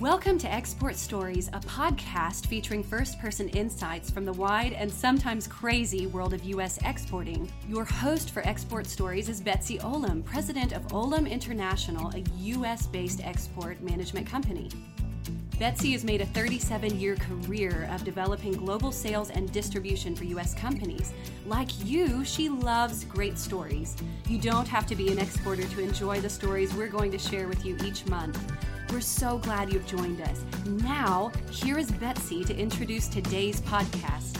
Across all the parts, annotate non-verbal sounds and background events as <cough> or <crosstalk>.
Welcome to Export Stories, a podcast featuring first person insights from the wide and sometimes crazy world of U.S. exporting. Your host for Export Stories is Betsy Olam, president of Olam International, a U.S. based export management company. Betsy has made a 37 year career of developing global sales and distribution for U.S. companies. Like you, she loves great stories. You don't have to be an exporter to enjoy the stories we're going to share with you each month. We're so glad you've joined us. Now, here is Betsy to introduce today's podcast.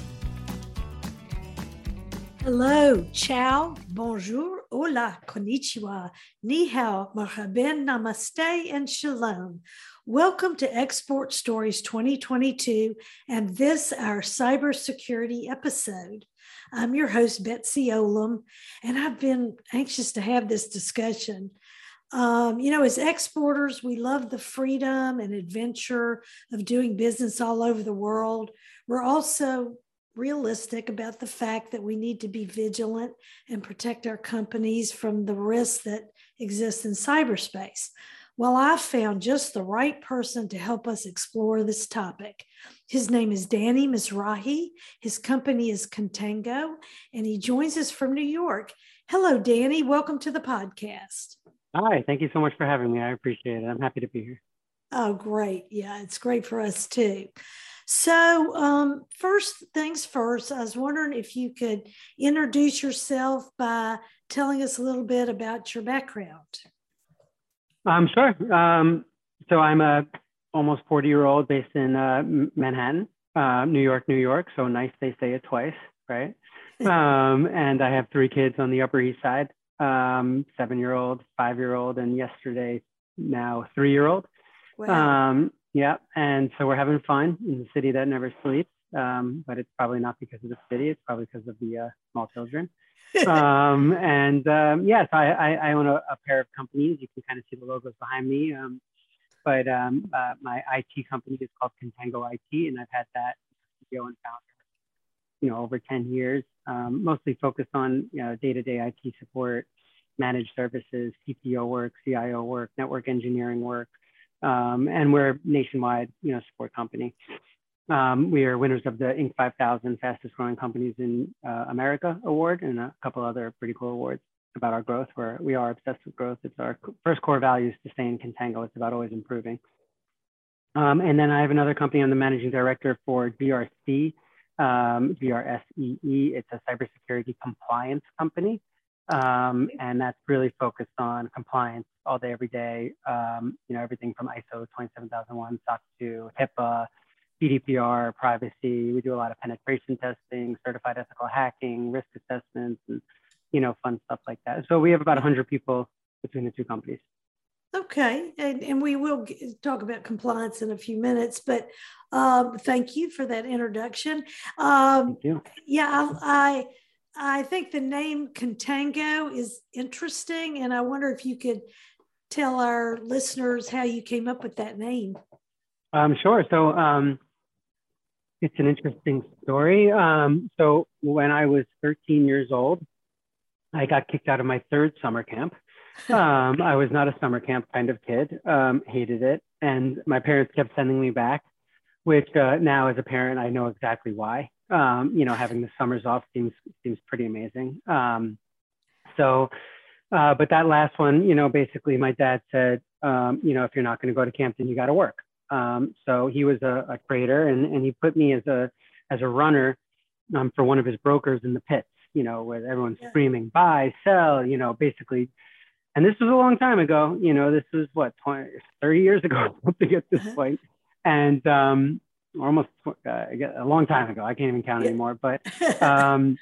Hello, ciao, bonjour, hola, konnichiwa, ni hao, marhaban, namaste, and shalom. Welcome to Export Stories 2022 and this our cybersecurity episode. I'm your host, Betsy Olam, and I've been anxious to have this discussion. Um, you know, as exporters, we love the freedom and adventure of doing business all over the world. We're also realistic about the fact that we need to be vigilant and protect our companies from the risks that exist in cyberspace. Well, I found just the right person to help us explore this topic. His name is Danny Mizrahi. His company is Contango, and he joins us from New York. Hello, Danny. Welcome to the podcast. Hi, thank you so much for having me. I appreciate it. I'm happy to be here. Oh, great. Yeah, it's great for us too. So, um, first things first, I was wondering if you could introduce yourself by telling us a little bit about your background. I'm um, sure. Um, so I'm a almost 40 year old based in uh, Manhattan, uh, New York, New York. So nice they say it twice, right? <laughs> um, and I have three kids on the Upper East Side, um, seven year old, five year old, and yesterday now three year old. Wow. Um, yeah, and so we're having fun in the city that never sleeps. Um, but it's probably not because of the city; it's probably because of the uh, small children. <laughs> um, and um, yes, I, I, I own a, a, pair of companies. You can kind of see the logos behind me. Um, but um, uh, my IT company is called Contango IT, and I've had that CEO and founder, you know, over 10 years, um, mostly focused on you know, day-to-day IT support, managed services, CTO work, CIO work, network engineering work, um, and we're nationwide, you know, support company. Um, we are winners of the Inc. 5000 fastest growing companies in uh, America award and a couple other pretty cool awards about our growth where we are obsessed with growth. It's our first core values to stay in contango. It's about always improving. Um, and then I have another company. I'm the managing director for GRC, um, GRSEE. It's a cybersecurity compliance company. Um, and that's really focused on compliance all day, every day. Um, you know, everything from ISO 27001, SOC 2, HIPAA, GDPR, privacy. We do a lot of penetration testing, certified ethical hacking, risk assessments, and you know, fun stuff like that. So we have about 100 people between the two companies. Okay, and, and we will talk about compliance in a few minutes, but um, thank you for that introduction. Um. Yeah, I, I think the name Contango is interesting, and I wonder if you could tell our listeners how you came up with that name. Um, sure. So um, it's an interesting story. Um, so when I was 13 years old, I got kicked out of my third summer camp. Um, I was not a summer camp kind of kid, um, hated it. And my parents kept sending me back, which uh, now as a parent, I know exactly why. Um, you know, having the summers off seems, seems pretty amazing. Um, so, uh, but that last one, you know, basically my dad said, um, you know, if you're not going to go to camp, then you got to work. Um, so he was a, a trader and, and he put me as a, as a runner um, for one of his brokers in the pits, you know, where everyone's yeah. screaming, buy, sell, you know, basically. And this was a long time ago, you know, this was what, 20, 30 years ago, <laughs> something at this uh-huh. And uh, almost uh, a long time ago, I can't even count yeah. anymore. But <laughs> um,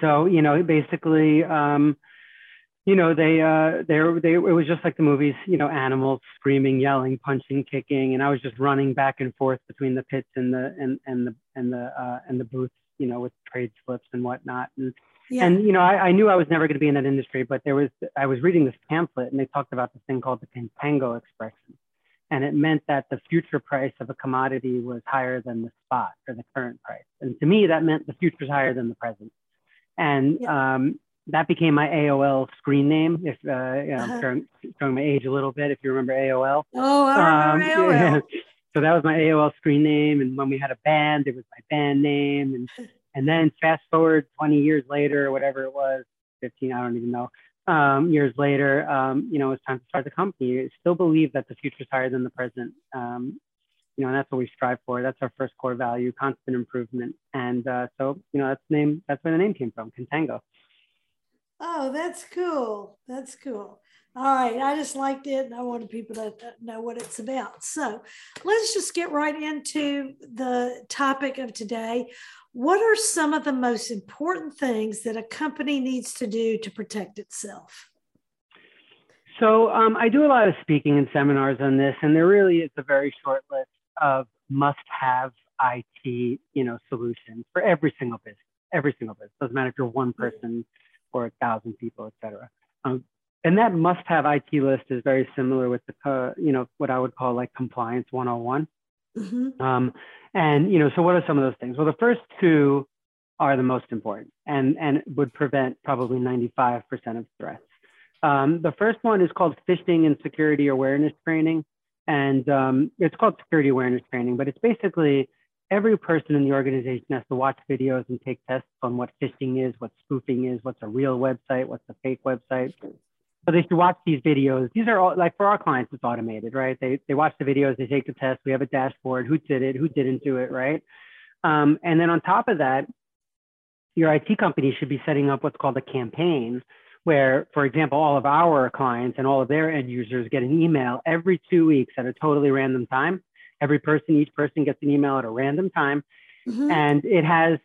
so, you know, basically, um, you know, they, uh, they, they, it was just like the movies, you know, animals screaming, yelling, punching, kicking, and I was just running back and forth between the pits and the, and, and the, and the, uh, and the booths, you know, with trade slips and whatnot. And, yeah. and, you know, I, I knew I was never going to be in that industry, but there was, I was reading this pamphlet and they talked about this thing called the contango expression. And it meant that the future price of a commodity was higher than the spot or the current price. And to me, that meant the future is higher than the present. And, yeah. um, that became my AOL screen name. If uh, you know, uh-huh. I'm showing, showing, my age a little bit, if you remember AOL. Oh, I remember um, <laughs> AOL. Yeah. So that was my AOL screen name, and when we had a band, it was my band name, and <laughs> and then fast forward 20 years later, whatever it was, 15, I don't even know. Um, years later, um, you know, it's time to start the company. Still believe that the future is higher than the present. Um, you know, and that's what we strive for. That's our first core value, constant improvement. And uh, so, you know, that's name. That's where the name came from, Contango. Oh, that's cool. That's cool. All right. I just liked it and I wanted people to know what it's about. So let's just get right into the topic of today. What are some of the most important things that a company needs to do to protect itself? So um, I do a lot of speaking and seminars on this, and there really is a very short list of must-have IT, you know, solutions for every single business. Every single business doesn't matter if you're one person or a thousand people, et cetera. Um, and that must-have IT list is very similar with the, uh, you know, what I would call like compliance 101. Mm-hmm. Um, and you know, so what are some of those things? Well, the first two are the most important, and and would prevent probably 95% of threats. Um, the first one is called phishing and security awareness training, and um, it's called security awareness training, but it's basically every person in the organization has to watch videos and take tests on what phishing is, what spoofing is, what's a real website, what's a fake website. So they should watch these videos. These are all like for our clients, it's automated, right? They they watch the videos, they take the test. We have a dashboard, who did it, who didn't do it, right? Um, and then on top of that, your IT company should be setting up what's called a campaign, where, for example, all of our clients and all of their end users get an email every two weeks at a totally random time. Every person, each person gets an email at a random time, mm-hmm. and it has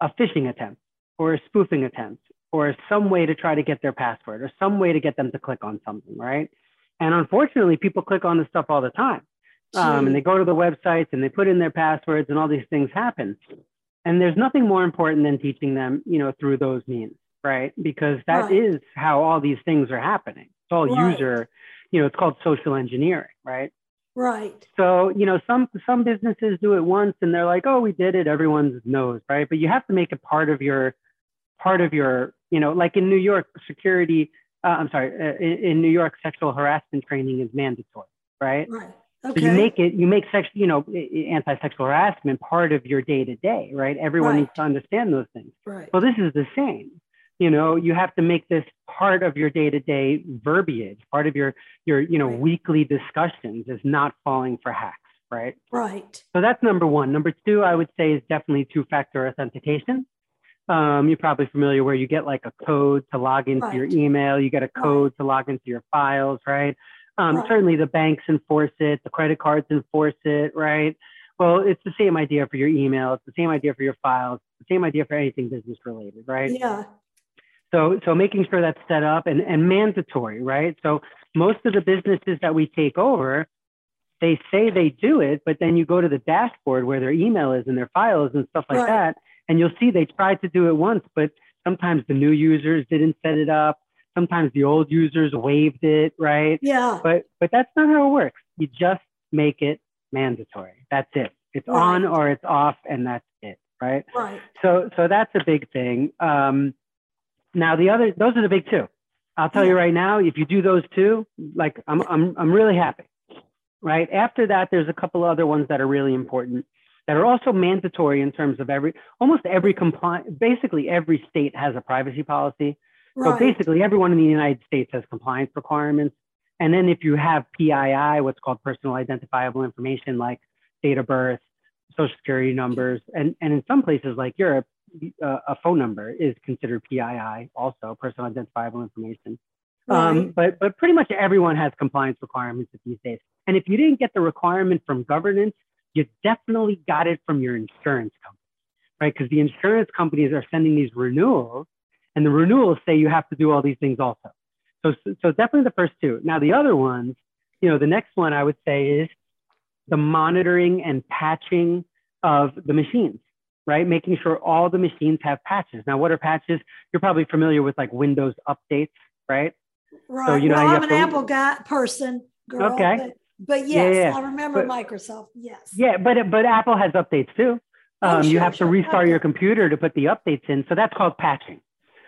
a phishing attempt or a spoofing attempt or some way to try to get their password or some way to get them to click on something, right? And unfortunately, people click on this stuff all the time. Um, and they go to the websites and they put in their passwords and all these things happen. And there's nothing more important than teaching them, you know, through those means, right? Because that right. is how all these things are happening. It's all right. user, you know, it's called social engineering, right? Right. So, you know, some some businesses do it once and they're like, oh, we did it, everyone knows, right? But you have to make it part of your part of your you know, like in New York, security, uh, I'm sorry, uh, in, in, New York, sexual harassment training is mandatory, right? Right. Okay. So you make it, you make sex, you know, anti-sexual harassment part of your day to day, right? Everyone right. needs to understand those things. Right. Well, this is the same. You know, you have to make this part of your day to day verbiage, part of your your you know right. weekly discussions is not falling for hacks, right? Right. So that's number one. Number two, I would say, is definitely two-factor authentication. Um, you're probably familiar where you get like a code to log into right. your email, you get a code right. to log into your files, right? Um, right? Certainly the banks enforce it, the credit cards enforce it, right? Well, it's the same idea for your email, it's the same idea for your files, the same idea for anything business related, right? Yeah. So, so making sure that's set up and, and mandatory, right? So most of the businesses that we take over, they say they do it, but then you go to the dashboard where their email is and their files and stuff like that and you'll see they tried to do it once, but sometimes the new users didn't set it up. Sometimes the old users waived it, right? Yeah. But but that's not how it works. You just make it mandatory. That's it. It's right. on or it's off, and that's it, right? Right. So so that's a big thing. Um, now the other, those are the big two. I'll tell yeah. you right now, if you do those two, like I'm I'm I'm really happy. Right. After that, there's a couple other ones that are really important that are also mandatory in terms of every almost every compliant basically every state has a privacy policy right. so basically everyone in the united states has compliance requirements and then if you have pii what's called personal identifiable information like date of birth social security numbers and, and in some places like europe uh, a phone number is considered pii also personal identifiable information um, right. um, but but pretty much everyone has compliance requirements these days and if you didn't get the requirement from governance you definitely got it from your insurance company, right? Because the insurance companies are sending these renewals, and the renewals say you have to do all these things also. So, so definitely the first two. Now, the other ones, you know, the next one I would say is the monitoring and patching of the machines, right? Making sure all the machines have patches. Now, what are patches? You're probably familiar with like Windows updates, right? Right. So, you know, well, I'm an to... Apple guy person. Girl, okay. But yes, yeah, yeah. I remember but, Microsoft. Yes. Yeah, but but Apple has updates too. Oh, um, oh, sure, you have sure. to restart okay. your computer to put the updates in. So that's called patching,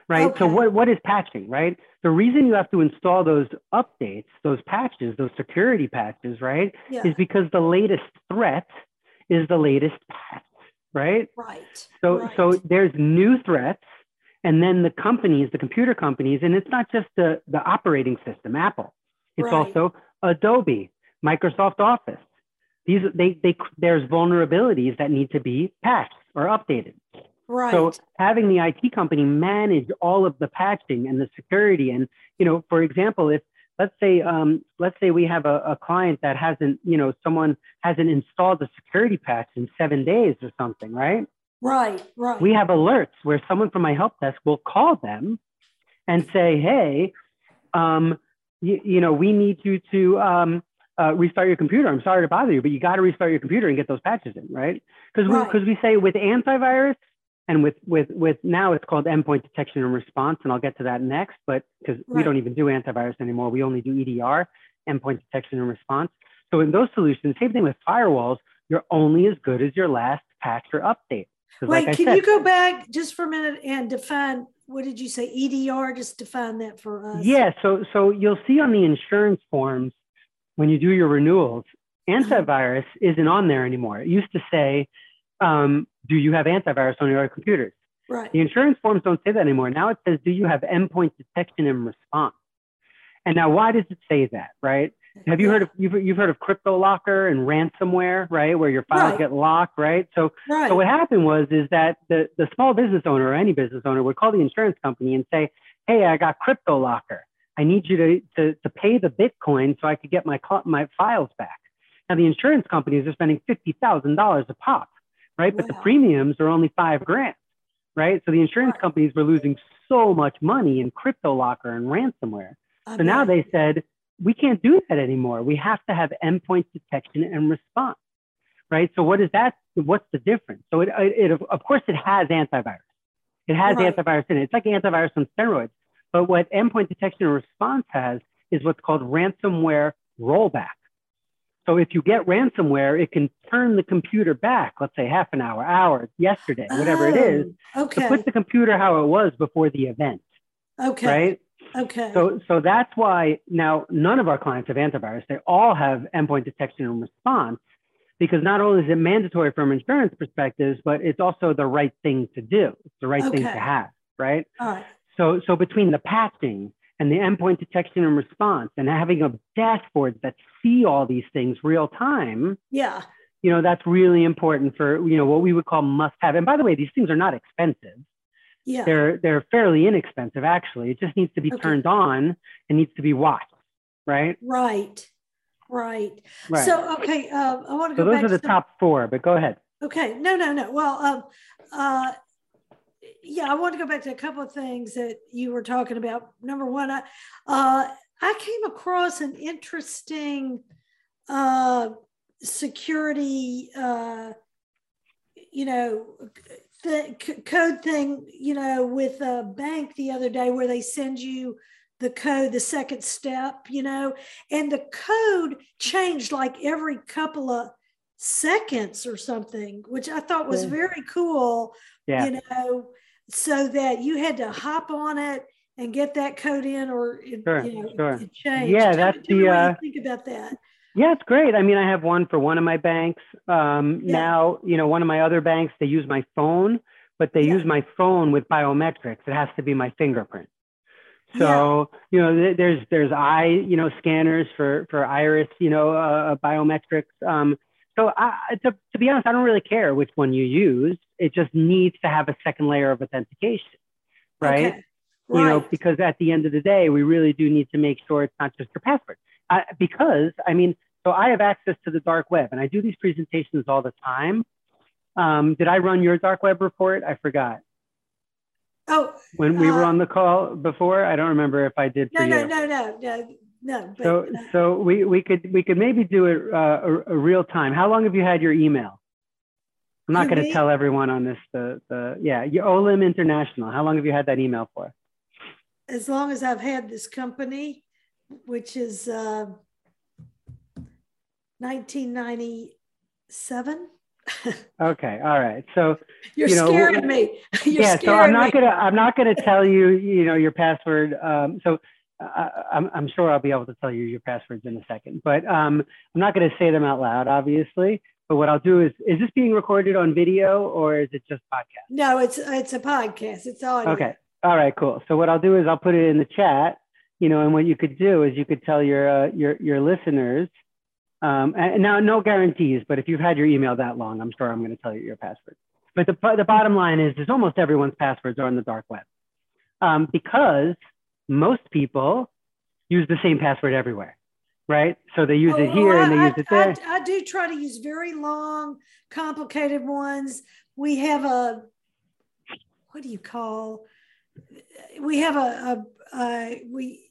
right? Okay. So what, what is patching, right? The reason you have to install those updates, those patches, those security patches, right, Yeah. is because the latest threat is the latest patch, right? Right. So right. so there's new threats, and then the companies, the computer companies, and it's not just the the operating system, Apple. It's Right. also Adobe, Microsoft Office. These they they there's vulnerabilities that need to be patched or updated. right. So having the IT company manage all of the patching and the security, and you know, for example, if let's say um, let's say we have a, a client that hasn't, you know, someone hasn't installed the security patch in seven days or something, right? right. Right. We have alerts where someone from my help desk will call them and say, "Hey, um, you, you know, we need you to um, uh, restart your computer. I'm sorry to bother you, but you got to restart your computer and get those patches in, right? Because Right. because we, say with antivirus and with with with now it's called endpoint detection and response, and I'll get to that next. But because we don't even do antivirus anymore, we only do EDR, endpoint detection and response. So in those solutions, same thing with firewalls. You're only as good as your last patch or update. Wait, like I can said, you go back just for a minute and define what did you say? EDR? Just define that for us. Yeah, so so you'll see on the insurance forms when you do your renewals, antivirus isn't on there anymore. It used to say, um, "Do you have antivirus on your computers?" Right. The insurance forms don't say that anymore. Now it says, "Do you have endpoint detection and response?" And now, why does it say that? Right? Have you Yeah. heard of you've, you've heard of crypto locker and ransomware, right? Where your files Right. get locked, right? So Right. so what happened was is that the, the small business owner or any business owner would call the insurance company and say, "Hey, I got crypto locker. I need you to, to, to pay the Bitcoin so I could get my my files back." Now the insurance companies are spending fifty thousand dollars a pop, right? But the premiums are only five grand, right? So the insurance companies were losing so much money in crypto locker and ransomware. So now they said, we can't do that anymore. We have to have endpoint detection and response, right? So what is that? What's the difference? So it, it, it of course, it has antivirus. It has Right. antivirus in it. It's like antivirus on steroids. But what endpoint detection and response has is what's called ransomware rollback. So if you get ransomware, it can turn the computer back, let's say half an hour, hour, yesterday, whatever it is, Oh, to Okay. put the computer how it was before the event, okay. right? Okay. So, so that's why now none of our clients have antivirus. They all have endpoint detection and response because not only is it mandatory from insurance perspectives, but it's also the right thing to do. It's the right thing to have, right? All right. So, so between the patching and the endpoint detection and response and having a dashboard that see all these things real time, Yeah. you know, that's really important for, you know, what we would call must have. And by the way, these things are not expensive Yeah. they're they're fairly inexpensive actually it just needs to be Okay. turned on and needs to be watched right Right. Right. right So okay, uh, I want to so go those back are the to top four but go ahead Okay, no, no, no. Well, um, uh, yeah, I want to go back to a couple of things that you were talking about. Number one, I, uh, I came across an interesting uh, security, uh, you know, th- c- code thing, you know, with a bank the other day where they send you the code, the second step, you know, and the code changed like every couple of seconds or something, which I thought was Yeah. very cool, yeah you know, so that you had to hop on it and get that code in or it, Sure, you know, sure. it changed. Yeah, that's me- tell me the, uh, think about that. yeah it's great i mean i have one for one of my banks um, Yeah. now you know one of my other banks they use my phone but they Yeah. use my phone with biometrics it has to be my fingerprint so you know th- there's there's eye you know scanners for for iris you know uh, biometrics um, so I, to, to be honest i don't really care which one you use. It just needs to have a second layer of authentication right? Okay. you know because at the end of the day we really do need to make sure it's not just your password. Uh, because i mean so i have access to the dark web and i do these presentations all the time. Um, did i run your dark web report? I forgot. Oh, when we were Uh, on the call before? I don't remember if i did for no, you. no, no, no, no, no. But, so so we, we could we could maybe do it uh, a, a real time how long have you had your email i'm not going to tell everyone on this the, the yeah your Olam international how long have you had that email for as long as I've had this company, which is uh, 1997. <laughs> okay, all right. So you're you know, scaring me. <laughs> You're yeah, so I'm not gonna I'm not gonna tell you you know your password. Um, so I'm I'm sure I'll be able to tell you your passwords in a second, but um, I'm not gonna say them out loud, obviously. But what I'll do is is this being recorded on video or is it just podcast? No, it's it's a podcast. It's audio. Okay. All right. Cool. So what I'll do is I'll put it in the chat. You know, and what you could do is you could tell your uh, your your listeners um, and now, no guarantees, but if you've had your email that long, I'm sure I'm going to tell you your password. But the, the bottom line is, is almost everyone's passwords are on the dark web um, because most people use the same password everywhere, right? So they use oh, it here and they I, use it there. I, I, do try to use very long, complicated ones. We have a, what do you call? We have a, a, a we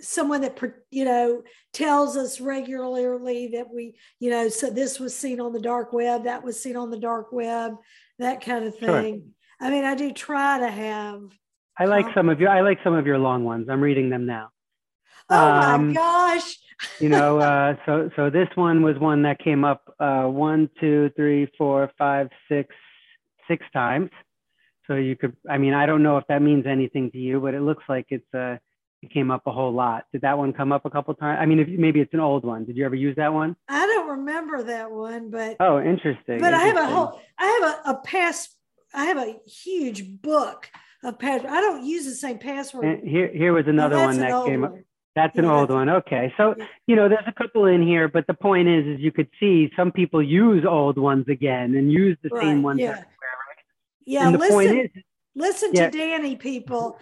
someone that you know tells us regularly that we you know so this was seen on the dark web that was seen on the dark web that kind of thing sure. i mean i do try to have i like some of your i like some of your long ones i'm reading them now oh um, my gosh you know <laughs> uh, so so this one was one that came up uh, one two three four five six six times so you could i mean i don't know if that means anything to you but it looks like it's uh, it came up a whole lot. Did that one come up a couple times? I mean, if maybe it's an old one. Did you ever use that one? I don't remember that one, but oh, interesting. But interesting. I have a whole, I have a, a pass, I have a huge book of password. I don't use the same password. And here, here was another one that came one. up. That's an yeah, old one. Okay. So, yeah. you know, there's a couple in here, but the point is, is you could see some people use old ones again and use the right. same ones yeah. everywhere, right? Yeah. And the listen, point is, listen to Danny, people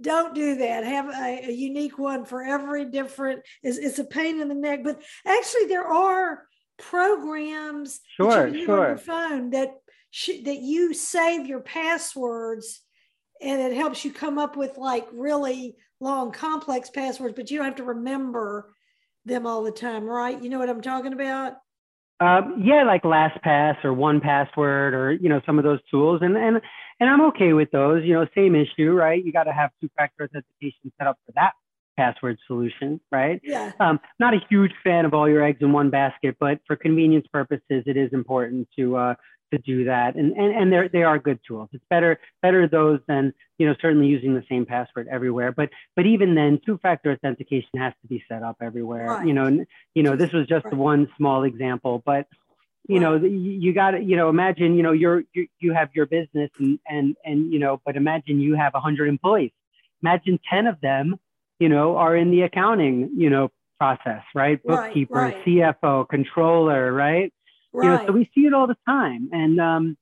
don't do that. Have a, a, unique one for every different. It's, it's a pain in the neck, but actually there are programs sure, that sure. on your phone that sh- that you save your passwords, and it helps you come up with like really long, complex passwords, but you don't have to remember them all the time, right? You know what I'm talking about? Um, yeah, like LastPass or 1Password or you know some of those tools, and and and I'm okay with those. You know, same issue, right? You got to have two-factor authentication set up for that password solution, right? Yeah. Um, not a huge fan of all your eggs in one basket, but for convenience purposes, it is important to uh, to do that. And and and they they are good tools. It's better better those than you know certainly using the same password everywhere. But but even then, two-factor authentication has to be set up everywhere. Right. You know, and, you know this was just right. one small example, but you know you got to you know imagine you know you're you, you have your business and and and you know but imagine you have 100 employees imagine 10 of them you know are in the accounting you know process right bookkeeper right, right. cfo controller right right. You know, so we see it all the time. And um,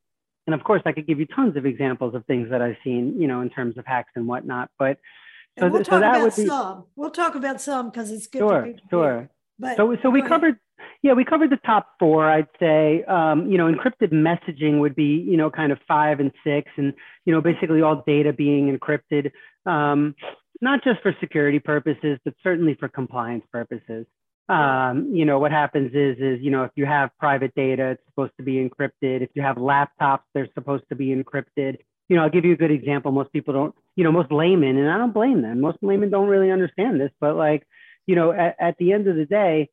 and of course, I could give you tons of examples of things that I've seen, you know, in terms of hacks and whatnot. But so, we'll so that would be, some. We'll talk about some because it's good. Sure, sure. But so so we covered. Yeah, we covered the top four. I'd say, um, you know, encrypted messaging would be, you know, kind of five and six, and you know, basically all data being encrypted, um, not just for security purposes, but certainly for compliance purposes. Um, you know what happens is is you know if you have private data it's supposed to be encrypted. If you have laptops they're supposed to be encrypted. You know i'll give you a good example. Most people don't you know most laymen and i don't blame them. Most laymen don't really understand this but like you know at, at the end of the day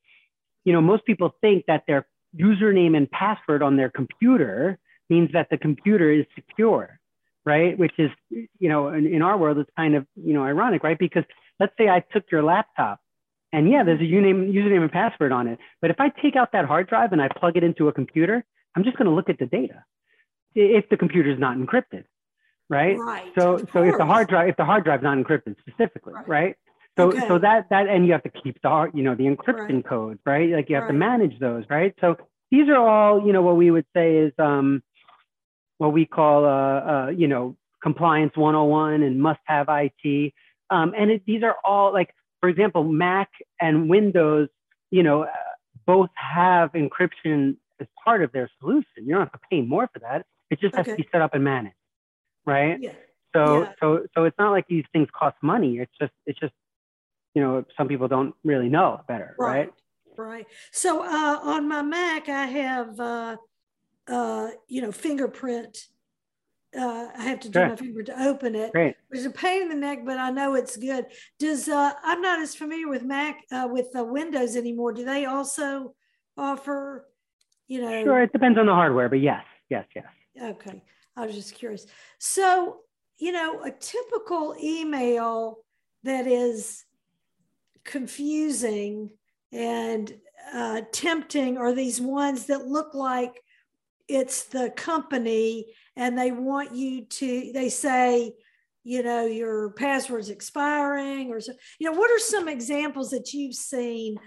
you know most people think that their username and password on their computer means that the computer is secure right which is you know in, in our world it's kind of you know ironic right because let's say i took your laptop and yeah, there's a username, username and password on it. But if I take out that hard drive and I plug it into a computer, I'm just going to look at the data if the computer is not encrypted, right? Right. So, so if the hard drive, if the hard drive is not encrypted specifically, right? right? So, okay. so that that and you have to keep the hard, you know, the encryption right. codes, right? Like you have right. to manage those, right? So these are all, you know, what we would say is um, what we call, uh, uh, you know, compliance 101 and must have IT. Um, and it, these are all like for example, Mac and Windows, you know, both have encryption as part of their solution. You don't have to pay more for that. It just has okay. to be set up and managed, right? Yeah. So, yeah. so, so it's not like these things cost money. It's just, it's just, you know, some people don't really know better, right? Right. right. So, uh, on my Mac, I have, uh, uh, you know, fingerprint uh, I have to do sure. my finger to open it. Great. It's a pain in the neck, but I know it's good. Does uh, I'm not as familiar with Mac uh, with the Windows anymore. Do they also offer, you know. Sure, it depends on the hardware, but yes, yes, yes. Okay, I was just curious. So, you know, a typical email that is confusing and uh, tempting are these ones that look like it's the company and they want you to they say you know your password's expiring or so you know what are some examples that you've seen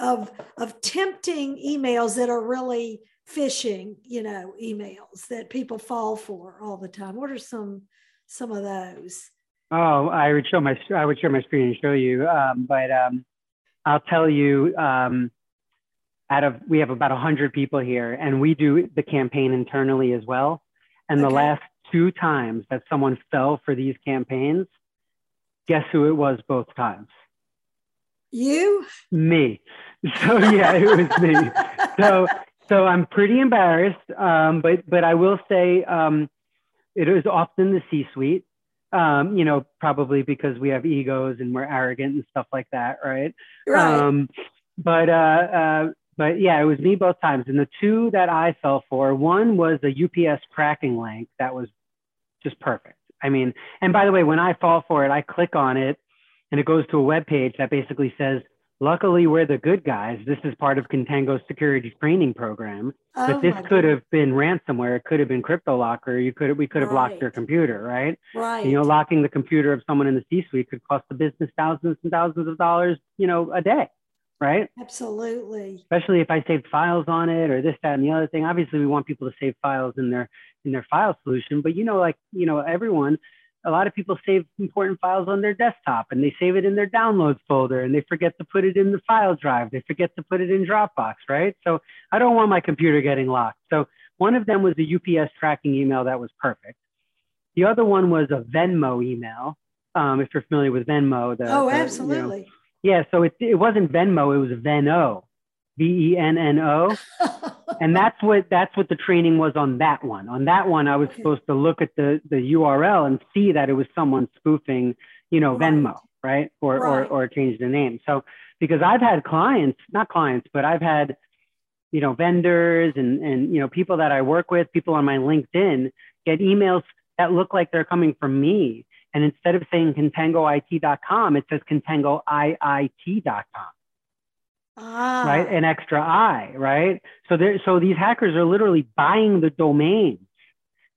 of of tempting emails that are really phishing you know emails that people fall for all the time? What are some some of those? Oh i would show my i would share my screen and show you um, but um, i'll tell you um, out of we have about 100 people here and we do the campaign internally as well. And okay. the last two times that someone fell for these campaigns guess who it was both times? You? Me. <laughs> So yeah it was me. <laughs> So so i'm pretty embarrassed um, but but i will say um, it is often the c suite um, you know probably because we have egos and we're arrogant and stuff like that right, right. Um, but uh, uh, but yeah, it was me both times. And the two that I fell for, one was a UPS tracking link that was just perfect. I mean, and by the way, when I fall for it, I click on it and it goes to a web page that basically says, luckily we're the good guys. This is part of Contango's security training program. Oh but this could have been ransomware. It could have been CryptoLocker. You could we could have right. locked your computer, right? Right. you know, locking the computer of someone in the C-suite could cost the business thousands and thousands of dollars, you know, a day right? Absolutely. Especially if I save files on it or this, that, and the other thing. Obviously, we want people to save files in their in their file solution, but you know, like you know, everyone, a lot of people save important files on their desktop and they save it in their downloads folder and they forget to put it in the file drive. They forget to put it in Dropbox, right? So I don't want my computer getting locked. So one of them was a UPS tracking email that was perfect. The other one was a Venmo email. Um, if you're familiar with Venmo, the, oh, absolutely. You know, yeah, so it, it wasn't Venmo, it was Venno, V E N N O. <laughs> and that's what that's what the training was on that one. On that one, I was okay. supposed to look at the the URL and see that it was someone spoofing, you know, right. Venmo, right? Or, right. or or change the name. So because I've had clients, not clients, but I've had, you know, vendors and and you know people that I work with, people on my LinkedIn get emails that look like they're coming from me and instead of saying contangoit.com, it says contangoiit.com. Ah. Right? An extra I, right? So there, so these hackers are literally buying the domains,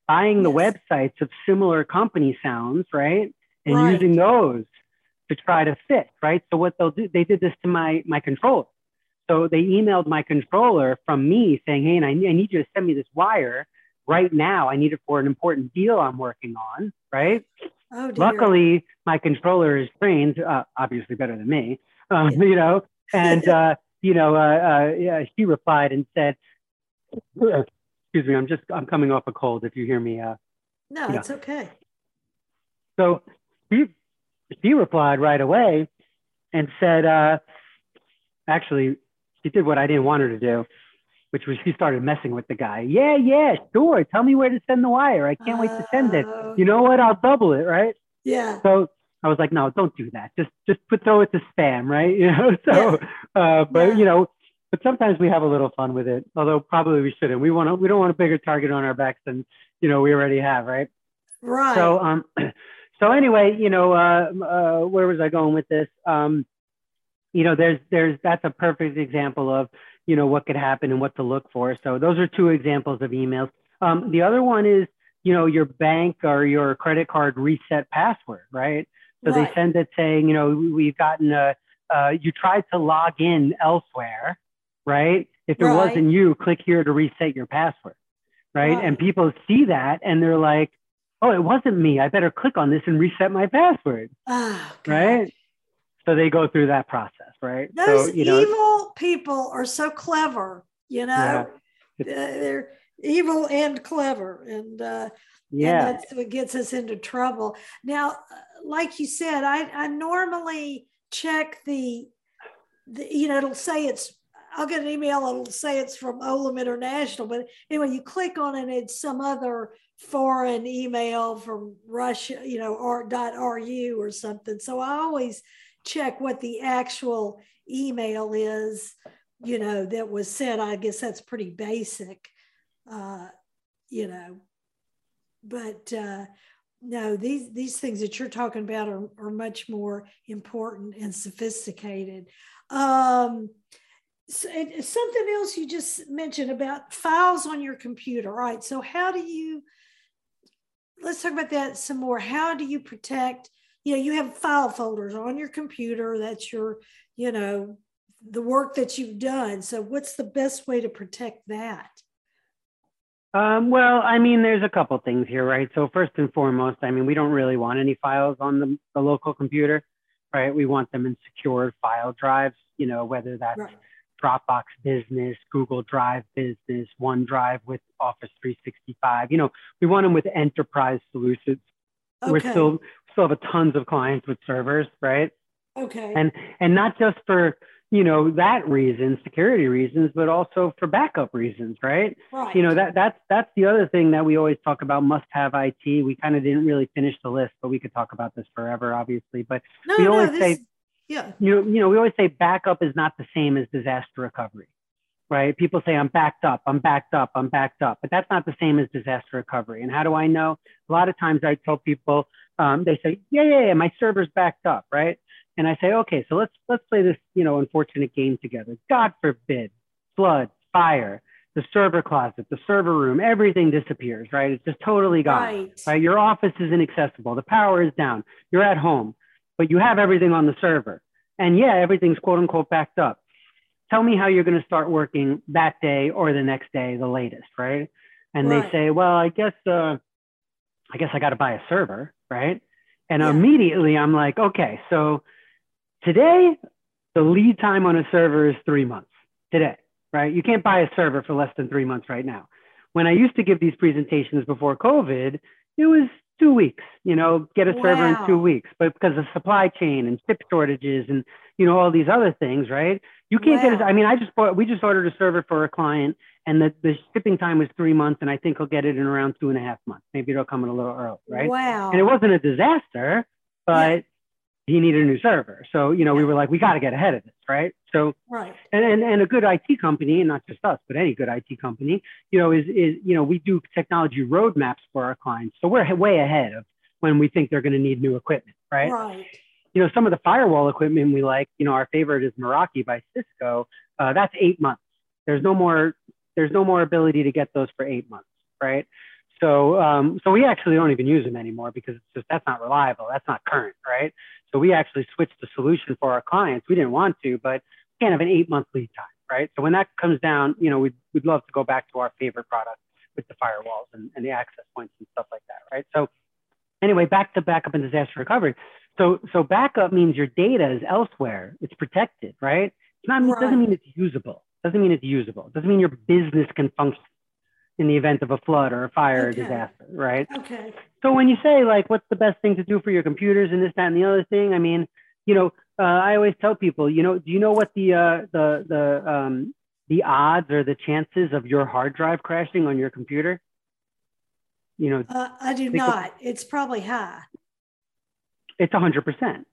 buying the yes. websites of similar company sounds, right? And right. using those to try to fit, right? So what they'll do, they did this to my my controller. So they emailed my controller from me saying, "Hey, and I, I need you to send me this wire right now. I need it for an important deal I'm working on, right?" Oh, Luckily, my controller is trained, uh, obviously better than me, um, <laughs> you know, and, <laughs> uh, you know, uh, uh, yeah, she replied and said, excuse me, I'm just, I'm coming off a cold if you hear me. Uh, no, it's know. okay. So she, she replied right away and said, uh, actually, she did what I didn't want her to do which was <laughs> she started messing with the guy. Yeah, yeah, sure. Tell me where to send the wire. I can't uh, wait to send it. Oh. You know what? I'll double it, right? Yeah. So I was like, no, don't do that. Just just put throw it to spam, right? <laughs> You know. So, yeah. uh, but yeah. you know, but sometimes we have a little fun with it. Although probably we shouldn't. We want to. We don't want a bigger target on our backs than you know we already have, right? Right. So um, <clears throat> so anyway, you know, uh, uh, where was I going with this? Um, you know, there's there's that's a perfect example of you know what could happen and what to look for. So those are two examples of emails. Um, the other one is you know your bank or your credit card reset password, right? So right. they send it saying you know we've gotten a uh, you tried to log in elsewhere, right? If it right. wasn't you, click here to reset your password, right? right? And people see that and they're like, oh, it wasn't me. I better click on this and reset my password, oh, right? So they go through that process, right? Those so, you know, evil people are so clever, you know. Yeah. They're evil and clever, and uh, yeah, and that's what gets us into trouble. Now, uh, like you said, I I normally check the, the you know, it'll say it's I'll get an email. It'll say it's from Olam International, but anyway, you click on it, it's some other foreign email from Russia, you know, or .ru or something. So I always check what the actual email is you know, that was said. I guess that's pretty basic, uh, you know. But uh, no, these these things that you're talking about are, are much more important and sophisticated. Um, so something else you just mentioned about files on your computer, right? So how do you? Let's talk about that some more. How do you protect? You know, you have file folders on your computer. That's your, you know, the work that you've done. So what's the best way to protect that? Um, well, I mean, there's a couple things here, right? So first and foremost, I mean, we don't really want any files on the, the local computer, right? We want them in secure file drives, you know, whether that's right. Dropbox Business, Google Drive Business, OneDrive with Office 365. You know, we want them with enterprise solutions. Okay. We're still still have a tons of clients with servers, right? Okay. And and not just for you know that reason security reasons but also for backup reasons right? right you know that that's that's the other thing that we always talk about must have it we kind of didn't really finish the list but we could talk about this forever obviously but no, we always no, this, say yeah you know you know we always say backup is not the same as disaster recovery right people say i'm backed up i'm backed up i'm backed up but that's not the same as disaster recovery and how do i know a lot of times i tell people um, they say yeah yeah yeah my server's backed up right and I say, okay, so let's let's play this, you know, unfortunate game together. God forbid, flood, fire, the server closet, the server room, everything disappears, right? It's just totally gone. Right. right? Your office is inaccessible. The power is down. You're at home, but you have everything on the server. And yeah, everything's quote unquote backed up. Tell me how you're going to start working that day or the next day, the latest, right? And right. they say, well, I guess, uh, I guess I got to buy a server, right? And yeah. immediately I'm like, okay, so Today, the lead time on a server is three months today, right? You can't buy a server for less than three months right now. When I used to give these presentations before COVID, it was two weeks, you know, get a wow. server in two weeks. But because of supply chain and chip shortages and, you know, all these other things, right? You can't wow. get, I mean, I just bought, we just ordered a server for a client and the, the shipping time was three months and I think he'll get it in around two and a half months. Maybe it'll come in a little early, right? Wow. And it wasn't a disaster, but yeah he needed a new server. So, you know, we were like, we got to get ahead of this, right? So, right. And, and, and a good IT company, and not just us, but any good IT company, you know, is, is, you know, we do technology roadmaps for our clients. So we're way ahead of when we think they're going to need new equipment, right? Right. You know, some of the firewall equipment we like, you know, our favorite is Meraki by Cisco. Uh, that's eight months. There's no more, there's no more ability to get those for eight months, right? So, um, so we actually don't even use them anymore because it's just that's not reliable. That's not current, right? So we actually switched the solution for our clients. We didn't want to, but we can't have an eight month lead time, right? So when that comes down, you know, we'd, we'd love to go back to our favorite product with the firewalls and, and the access points and stuff like that, right? So anyway, back to backup and disaster recovery. So, so backup means your data is elsewhere. It's protected, right? It's not, right. doesn't mean it's usable. Doesn't mean it's usable. Doesn't mean your business can function in the event of a flood or a fire okay. or disaster, right? Okay. So when you say like, what's the best thing to do for your computers and this, that, and the other thing, I mean, you know, uh, I always tell people, you know, do you know what the uh, the the um, the odds or the chances of your hard drive crashing on your computer? You know, uh, I do not. it's probably high. It's hundred percent.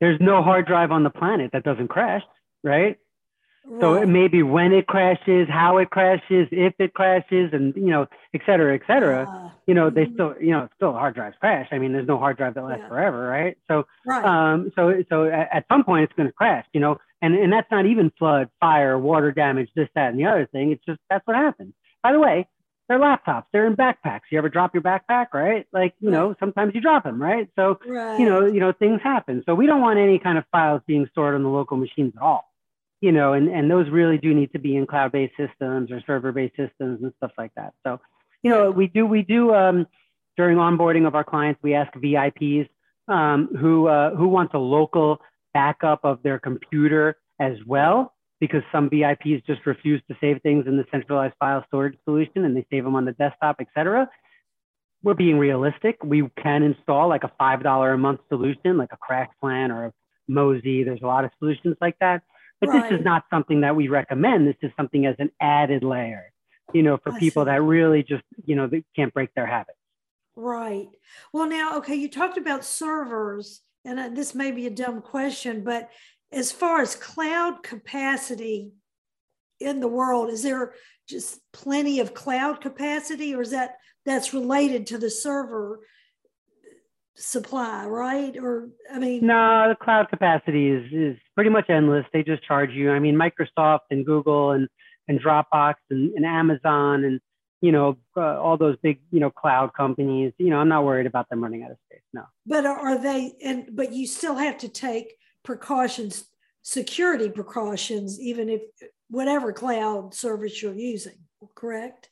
There's no hard drive on the planet that doesn't crash, right? So it may be when it crashes, how it crashes, if it crashes, and you know, et cetera, et cetera. Uh, you know, they mm-hmm. still, you know, still hard drives crash. I mean, there's no hard drive that lasts yeah. forever, right? So, right. um, so, so at, at some point it's going to crash. You know, and and that's not even flood, fire, water damage, this, that, and the other thing. It's just that's what happens. By the way, they're laptops. They're in backpacks. You ever drop your backpack, right? Like, you know, sometimes you drop them, right? So, right. you know, you know, things happen. So we don't want any kind of files being stored on the local machines at all you know, and, and those really do need to be in cloud-based systems or server-based systems and stuff like that. So, you know, we do we do um, during onboarding of our clients, we ask VIPs um, who uh, who wants a local backup of their computer as well, because some VIPs just refuse to save things in the centralized file storage solution and they save them on the desktop, et cetera. We're being realistic. We can install like a five dollar a month solution, like a CrashPlan or a Mozy. There's a lot of solutions like that but right. this is not something that we recommend. This is something as an added layer, you know, for I people see. that really just, you know, they can't break their habits. Right. Well, now, okay, you talked about servers, and uh, this may be a dumb question, but as far as cloud capacity in the world, is there just plenty of cloud capacity, or is that that's related to the server supply, right? Or I mean, no, the cloud capacity is is pretty much endless. They just charge you. I mean, Microsoft and Google and and Dropbox and, and Amazon and you know uh, all those big you know cloud companies. You know, I'm not worried about them running out of space. No. But are they? And but you still have to take precautions, security precautions, even if whatever cloud service you're using. Correct.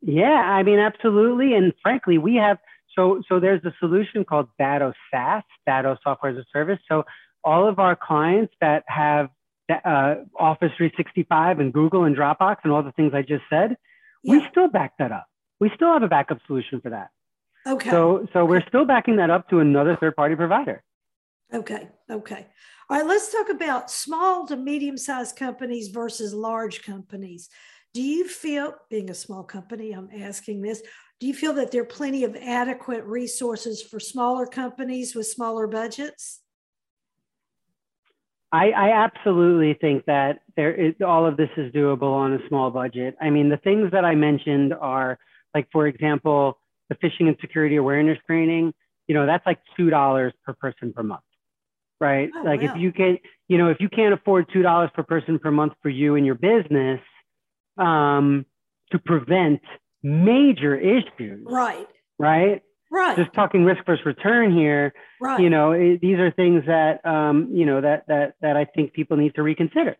Yeah, I mean, absolutely. And frankly, we have so so there's a solution called Datto SaaS, Datto Software as a Service. So all of our clients that have uh, Office 365 and Google and Dropbox and all the things I just said, yeah. we still back that up. We still have a backup solution for that. Okay. So so we're still backing that up to another third party provider. Okay. Okay. All right. Let's talk about small to medium sized companies versus large companies. Do you feel, being a small company, I'm asking this, do you feel that there are plenty of adequate resources for smaller companies with smaller budgets? I, I absolutely think that there is, all of this is doable on a small budget. I mean, the things that I mentioned are like, for example, the phishing and security awareness training. You know, that's like two dollars per person per month, right? Oh, like wow. if you can, you know, if you can't afford two dollars per person per month for you and your business, um, to prevent major issues. Right. Right. Right. Just talking risk versus return here. Right. You know, it, these are things that um, you know that that that I think people need to reconsider.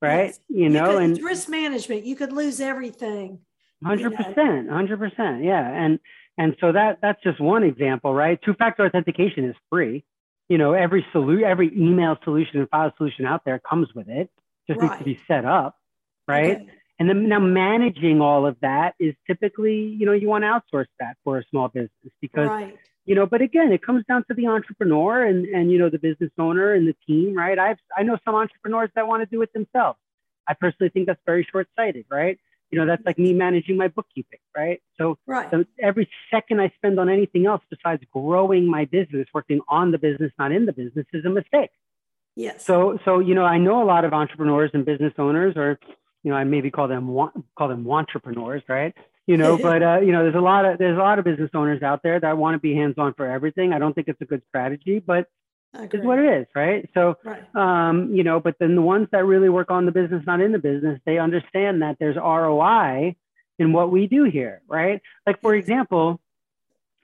Right. Yes. You know, you could, and risk management. You could lose everything. Hundred percent. Hundred percent. Yeah. And and so that that's just one example, right? Two-factor authentication is free. You know, every solution, every email solution and file solution out there comes with it. Just right. needs to be set up, right? Okay. And then now managing all of that is typically, you know, you want to outsource that for a small business because, right. you know, but again, it comes down to the entrepreneur and, and, you know, the business owner and the team, right? I've, I know some entrepreneurs that want to do it themselves. I personally think that's very short sighted, right? You know, that's like me managing my bookkeeping, right? So, right. so every second I spend on anything else besides growing my business, working on the business, not in the business, is a mistake. Yes. So, so you know, I know a lot of entrepreneurs and business owners, or you know, I maybe call them call them entrepreneurs, right? You know, <laughs> but uh, you know, there's a lot of there's a lot of business owners out there that want to be hands on for everything. I don't think it's a good strategy, but it's what it is, right? So, right. Um, you know, but then the ones that really work on the business, not in the business, they understand that there's ROI in what we do here, right? Like for example,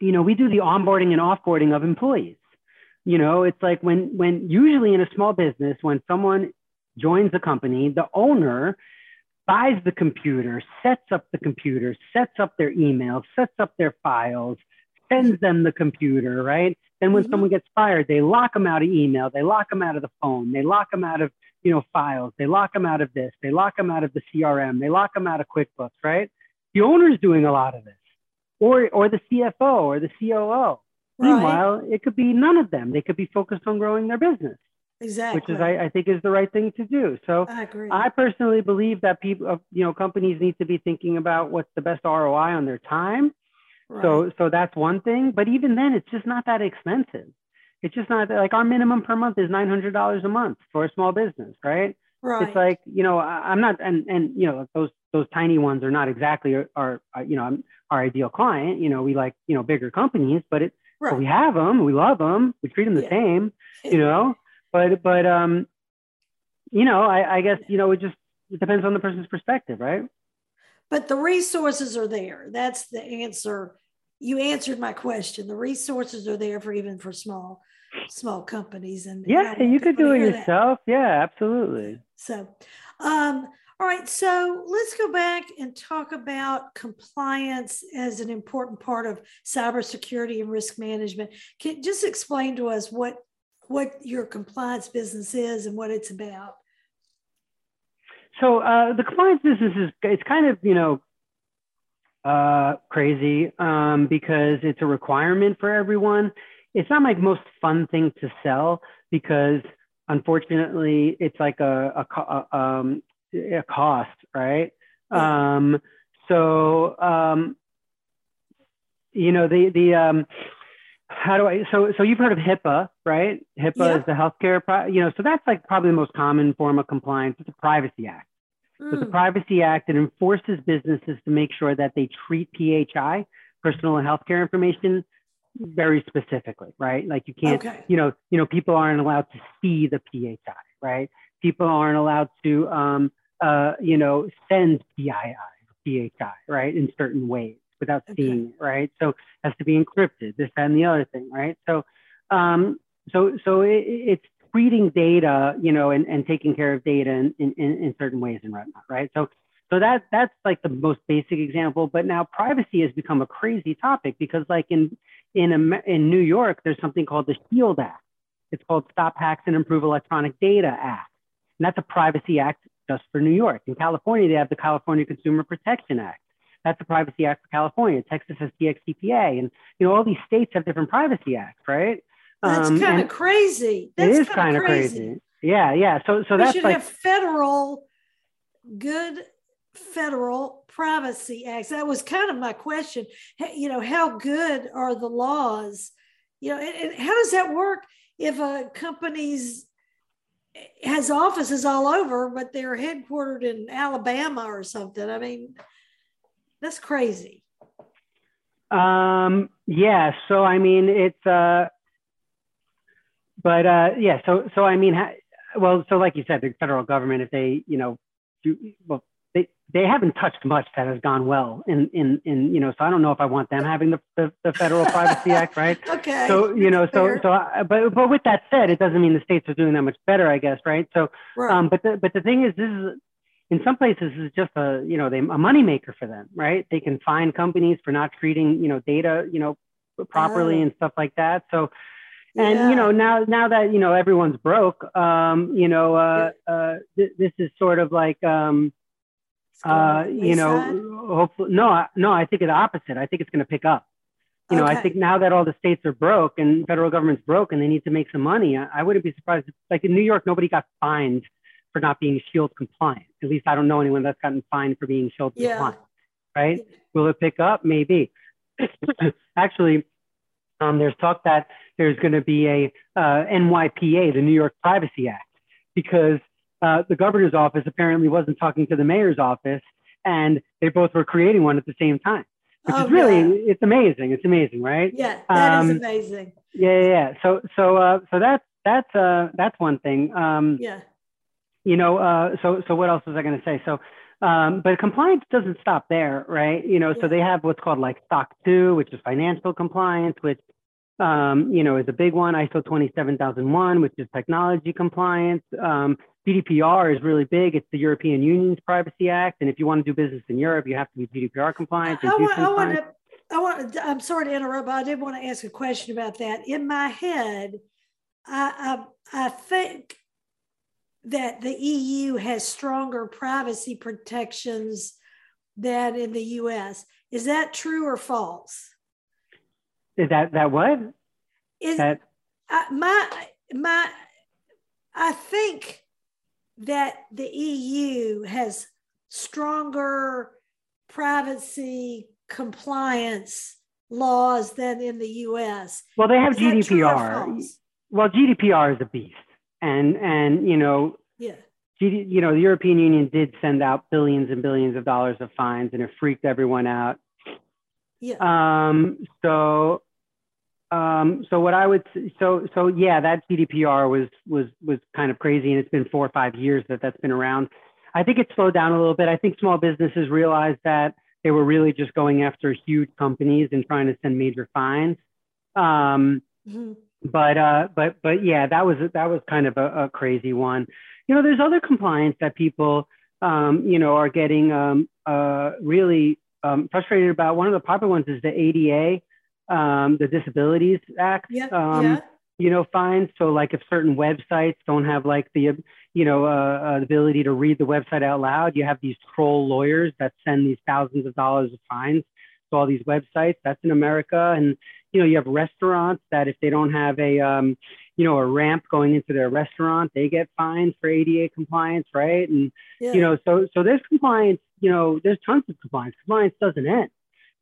you know, we do the onboarding and offboarding of employees. You know, it's like when when usually in a small business, when someone joins the company, the owner buys the computer, sets up the computer, sets up their email, sets up their files, sends them the computer, right? Then when mm-hmm. someone gets fired, they lock them out of email, they lock them out of the phone, they lock them out of you know files, they lock them out of this, they lock them out of the CRM, they lock them out of QuickBooks, right? The owner's doing a lot of this, or or the CFO or the COO. Right. Meanwhile, it could be none of them. They could be focused on growing their business. Exactly. Which is, I, I, think, is the right thing to do. So I agree. I personally believe that people, uh, you know, companies need to be thinking about what's the best ROI on their time. Right. So, so that's one thing. But even then, it's just not that expensive. It's just not like our minimum per month is nine hundred dollars a month for a small business, right? Right. It's like you know, I, am not, and and you know, those those tiny ones are not exactly our, our you know, our ideal client. You know, we like you know bigger companies, but it, right. but we have them, we love them, we treat them the yeah. same. You know but but um, you know, I, I guess you know it just it depends on the person's perspective, right? But the resources are there. That's the answer. You answered my question. The resources are there for even for small small companies and yeah you could do it yourself that. yeah absolutely so um all right so let's go back and talk about compliance as an important part of cybersecurity and risk management can just explain to us what what your compliance business is and what it's about. So uh, the compliance business is it's kind of you know uh, crazy um, because it's a requirement for everyone. It's not my most fun thing to sell because unfortunately it's like a a, a, um, a cost, right? Um, so um, you know the the um, how do I? So, so you've heard of HIPAA, right? HIPAA is the healthcare, pro, you know, so that's like probably the most common form of compliance. It's a privacy act. Mm. With the Privacy Act, it enforces businesses to make sure that they treat PHI, personal and healthcare information, very specifically, right? Like you can't, okay. you know, you know, people aren't allowed to see the PHI, right? People aren't allowed to, um, uh, you know, send PII, PHI, right, in certain ways without okay. seeing it, right? So it has to be encrypted, this and the other thing, right? So, um, so, so it, it's treating data, you know, and, and taking care of data in, in, in certain ways and whatnot, right? So, so that that's like the most basic example. But now privacy has become a crazy topic because, like in in in New York, there's something called the Shield Act. It's called Stop Hacks and Improve Electronic Data Act, and that's a privacy act just for New York. In California, they have the California Consumer Protection Act. That's the Privacy Act for California. Texas has DXCPA, and you know all these states have different privacy acts, right? That's um, kind of crazy. That's it is kind of crazy. crazy. Yeah, yeah. So, so we that's should like have federal, good federal privacy acts. That was kind of my question. You know, how good are the laws? You know, and, and how does that work if a company's has offices all over, but they're headquartered in Alabama or something? I mean, that's crazy. Um, yeah. So, I mean, it's, uh, but uh, yeah, so so I mean, well, so like you said, the federal government, if they, you know, do well, they they haven't touched much that has gone well in in in you know. So I don't know if I want them having the the, the Federal Privacy Act, right? <laughs> Okay. So you know, so fair. so I, but but with that said, it doesn't mean the states are doing that much better, I guess, right? So, right. um, but the but the thing is, this is in some places is just a you know they a moneymaker for them, right? They can fine companies for not treating you know data you know properly oh. and stuff like that. So and yeah. you know now now that you know everyone's broke um you know uh, uh th- this is sort of like um uh you know hopefully no no i think the opposite. I think it's going to pick up. You know okay. i think now that all the states are broke and federal government's broke and they need to make some money i, I wouldn't be surprised if, like in new york nobody got fined for not being shield compliant. At least i don't know anyone that's gotten fined for being shield yeah. compliant right? Will it pick up? Maybe. <coughs> Actually um, there's talk that there's going to be a uh, NYPA, the New York Privacy Act, because uh, the governor's office apparently wasn't talking to the mayor's office, and they both were creating one at the same time, which oh, is really yeah. it's amazing. It's amazing, right? Yeah, that um, is amazing. Yeah, yeah, yeah. So, so, uh, so that's that's uh, that's one thing. Um, yeah. You know, uh, so so what else was I going to say? So. Um, but compliance doesn't stop there, right? You know, yeah. so they have what's called like SOC 2, which is financial compliance, which um, you know, is a big one. ISO 27001, which is technology compliance. Um, GDPR is really big. It's the European Union's Privacy Act, and if you want to do business in Europe, you have to be GDPR compliant. I, want, I want to. I want. I'm sorry to interrupt, but I did want to ask a question about that. In my head, I I, I think that the EU has stronger privacy protections than in the US. Is that true or false? Is that that what? Is that uh, my my? I think that the EU has stronger privacy compliance laws than in the US. Well, they have is GDPR. Well, GDPR is a beast, and and you know, yeah. you know, the European Union did send out billions and billions of dollars of fines, and it freaked everyone out. Yeah. Um. So um, so what I would so so yeah, that GDPR was was was kind of crazy, and it's been four or five years that that's been around. I think it slowed down a little bit. I think small businesses realized that they were really just going after huge companies and trying to send major fines. Um, mm-hmm. But uh, but but yeah, that was that was kind of a, a, crazy one. You know, there's other compliance that people um, you know are getting um, uh, really um, frustrated about. One of the popular ones is the ADA um, the Disabilities Act, yeah, um, yeah. you know, fines. So like if certain websites don't have like the, you know, uh, uh, ability to read the website out loud, you have these troll lawyers that send these thousands of dollars of fines to all these websites. That's in America. And, you know, you have restaurants that if they don't have a, um, you know, a ramp going into their restaurant, they get fined for ADA compliance, right? And, yeah. you know, so, so there's compliance, you know, there's tons of compliance. Compliance doesn't end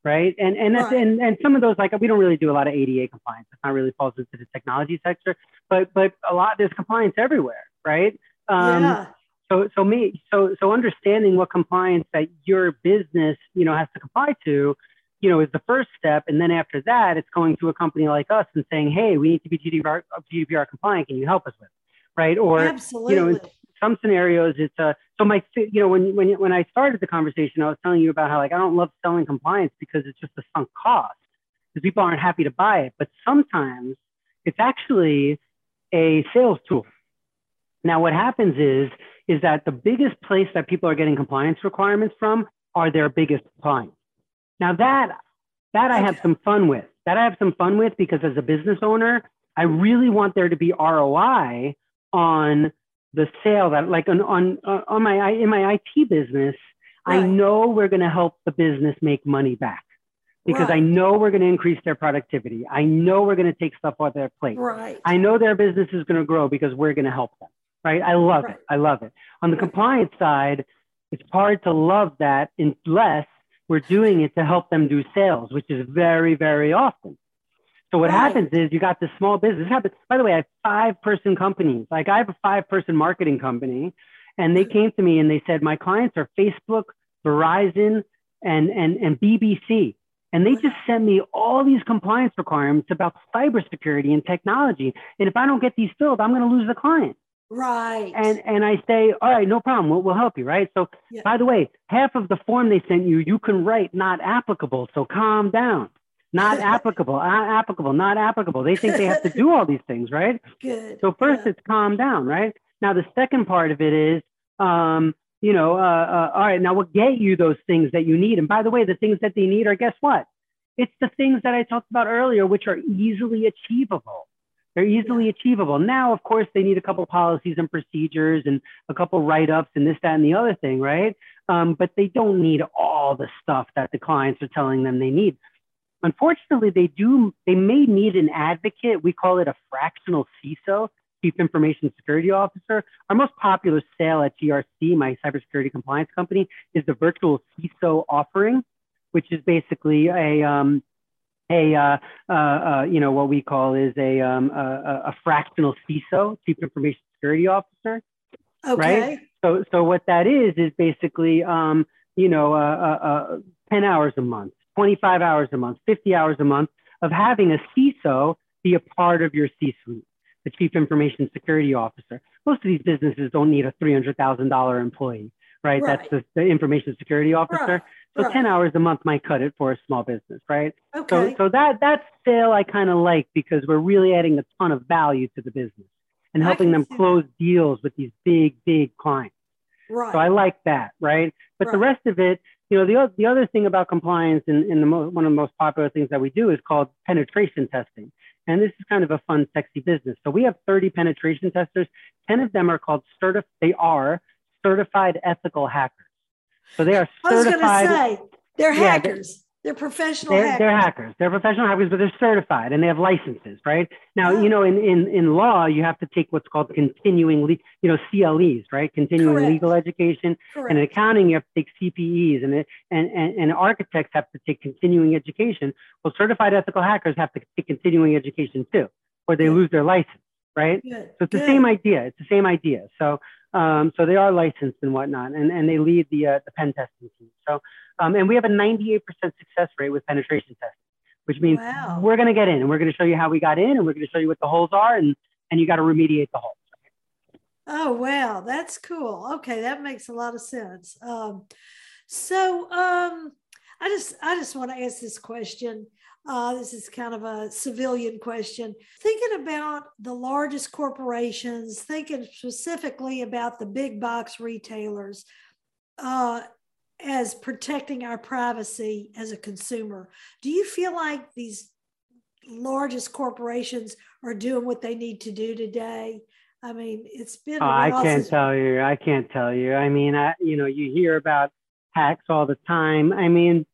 right? And and right. and and some of those like we don't really do a lot of ADA compliance. It's not really falls into the technology sector, but but a lot there's compliance everywhere, right? Um, yeah. So, so me, so, so understanding what compliance that your business, you know, has to comply to, you know, is the first step. And then after that, it's going to a company like us and saying, hey, we need to be GDPR, GDPR compliant. Can you help us with it? Right. Or, Absolutely. you know, in some scenarios, it's a, so my, you know, when, when, when I started the conversation, I was telling you about how like, I don't love selling compliance because it's just a sunk cost because people aren't happy to buy it. But sometimes it's actually a sales tool. Now, what happens is, is that the biggest place that people are getting compliance requirements from are their biggest clients. Now that that I have some fun with. That I have some fun with because as a business owner, I really want there to be ROI on the sale that like on on, uh, on my in my IT business, right. I know we're going to help the business make money back because right. I know we're going to increase their productivity. I know we're going to take stuff off their plate. Right. I know their business is going to grow because we're going to help them. Right. I love right. it. I love it. On the compliance side, it's hard to love that unless we're doing it to help them do sales, which is very, very often. So what right. happens is you got this small business. Happens. By the way, I have five person companies. Like I have a five person marketing company, and they came to me and they said my clients are Facebook, Verizon, and and and BBC. And they just sent me all these compliance requirements about cybersecurity and technology. And if I don't get these filled, I'm going to lose the client. Right. And and I say, all right, no problem. We'll, we'll help you, right? So, yeah. by the way, half of the form they sent you, you can write not applicable. So calm down. Not <laughs> applicable, not applicable, not applicable. They think they have to do all these things, right? <laughs> Good. So first, yeah. it's calm down, right? Now the second part of it is, um, you know, uh, uh, all right, now we'll get you those things that you need. And by the way, the things that they need are guess what? It's the things that I talked about earlier, which are easily achievable. They're easily achievable. Now, of course, they need a couple policies and procedures and a couple write ups and this, that, and the other thing, right? Um, but they don't need all the stuff that the clients are telling them they need. Unfortunately, they do, they may need an advocate. We call it a fractional CISO, Chief Information Security Officer. Our most popular sale at GRC, my cybersecurity compliance company, is the virtual CISO offering, which is basically a, um, a uh, uh, uh, you know what we call is a, um, a, a fractional CISO, Chief Information Security Officer. Okay. Right. So so what that is is basically um, you know uh, uh, uh, ten hours a month, twenty five hours a month, fifty hours a month of having a CISO be a part of your C-suite, the Chief Information Security Officer. Most of these businesses don't need a three hundred thousand dollar employee. Right? right? That's the, the information security officer. Right. So right. 10 hours a month might cut it for a small business, right? Okay. So, so that, that sale I kind of like because we're really adding a ton of value to the business and helping them close that. deals with these big, big clients. Right. So I like that, right? But the rest of it, you know, the, the other thing about compliance and, and the mo- one of the most popular things that we do is called penetration testing. And this is kind of a fun, sexy business. So we have 30 penetration testers. 10 of them are called certified, they are certified ethical hackers. So they are certified. I was going to say they're yeah, hackers. They're, they're professional they're, hackers. They're hackers. They're professional hackers, but they're certified and they have licenses, right? Now, you know, in, in, in law, you have to take what's called continuing, le- you know, CLEs, right? Continuing Correct. legal education. Correct. And in accounting, you have to take CPEs, and, it, and, and and architects have to take continuing education. Well, certified ethical hackers have to take continuing education too, or they Good. lose their license, right? Good. So it's Good. the same idea. It's the same idea. So um, so they are licensed and whatnot, and, and they lead the, uh, the pen testing team. So, um, and we have a 98% success rate with penetration testing, which means wow. we're going to get in and we're going to show you how we got in and we're going to show you what the holes are and, and you got to remediate the holes. Oh, wow. That's cool. Okay. That makes a lot of sense. Um, so um, I just, I just want to ask this question. Uh, this is kind of a civilian question. Thinking about the largest corporations, thinking specifically about the big box retailers uh, as protecting our privacy as a consumer, do you feel like these largest corporations are doing what they need to do today? I mean, it's been. Oh, I can't tell you. I can't tell you. I mean, I, you know, you hear about hacks all the time. I mean,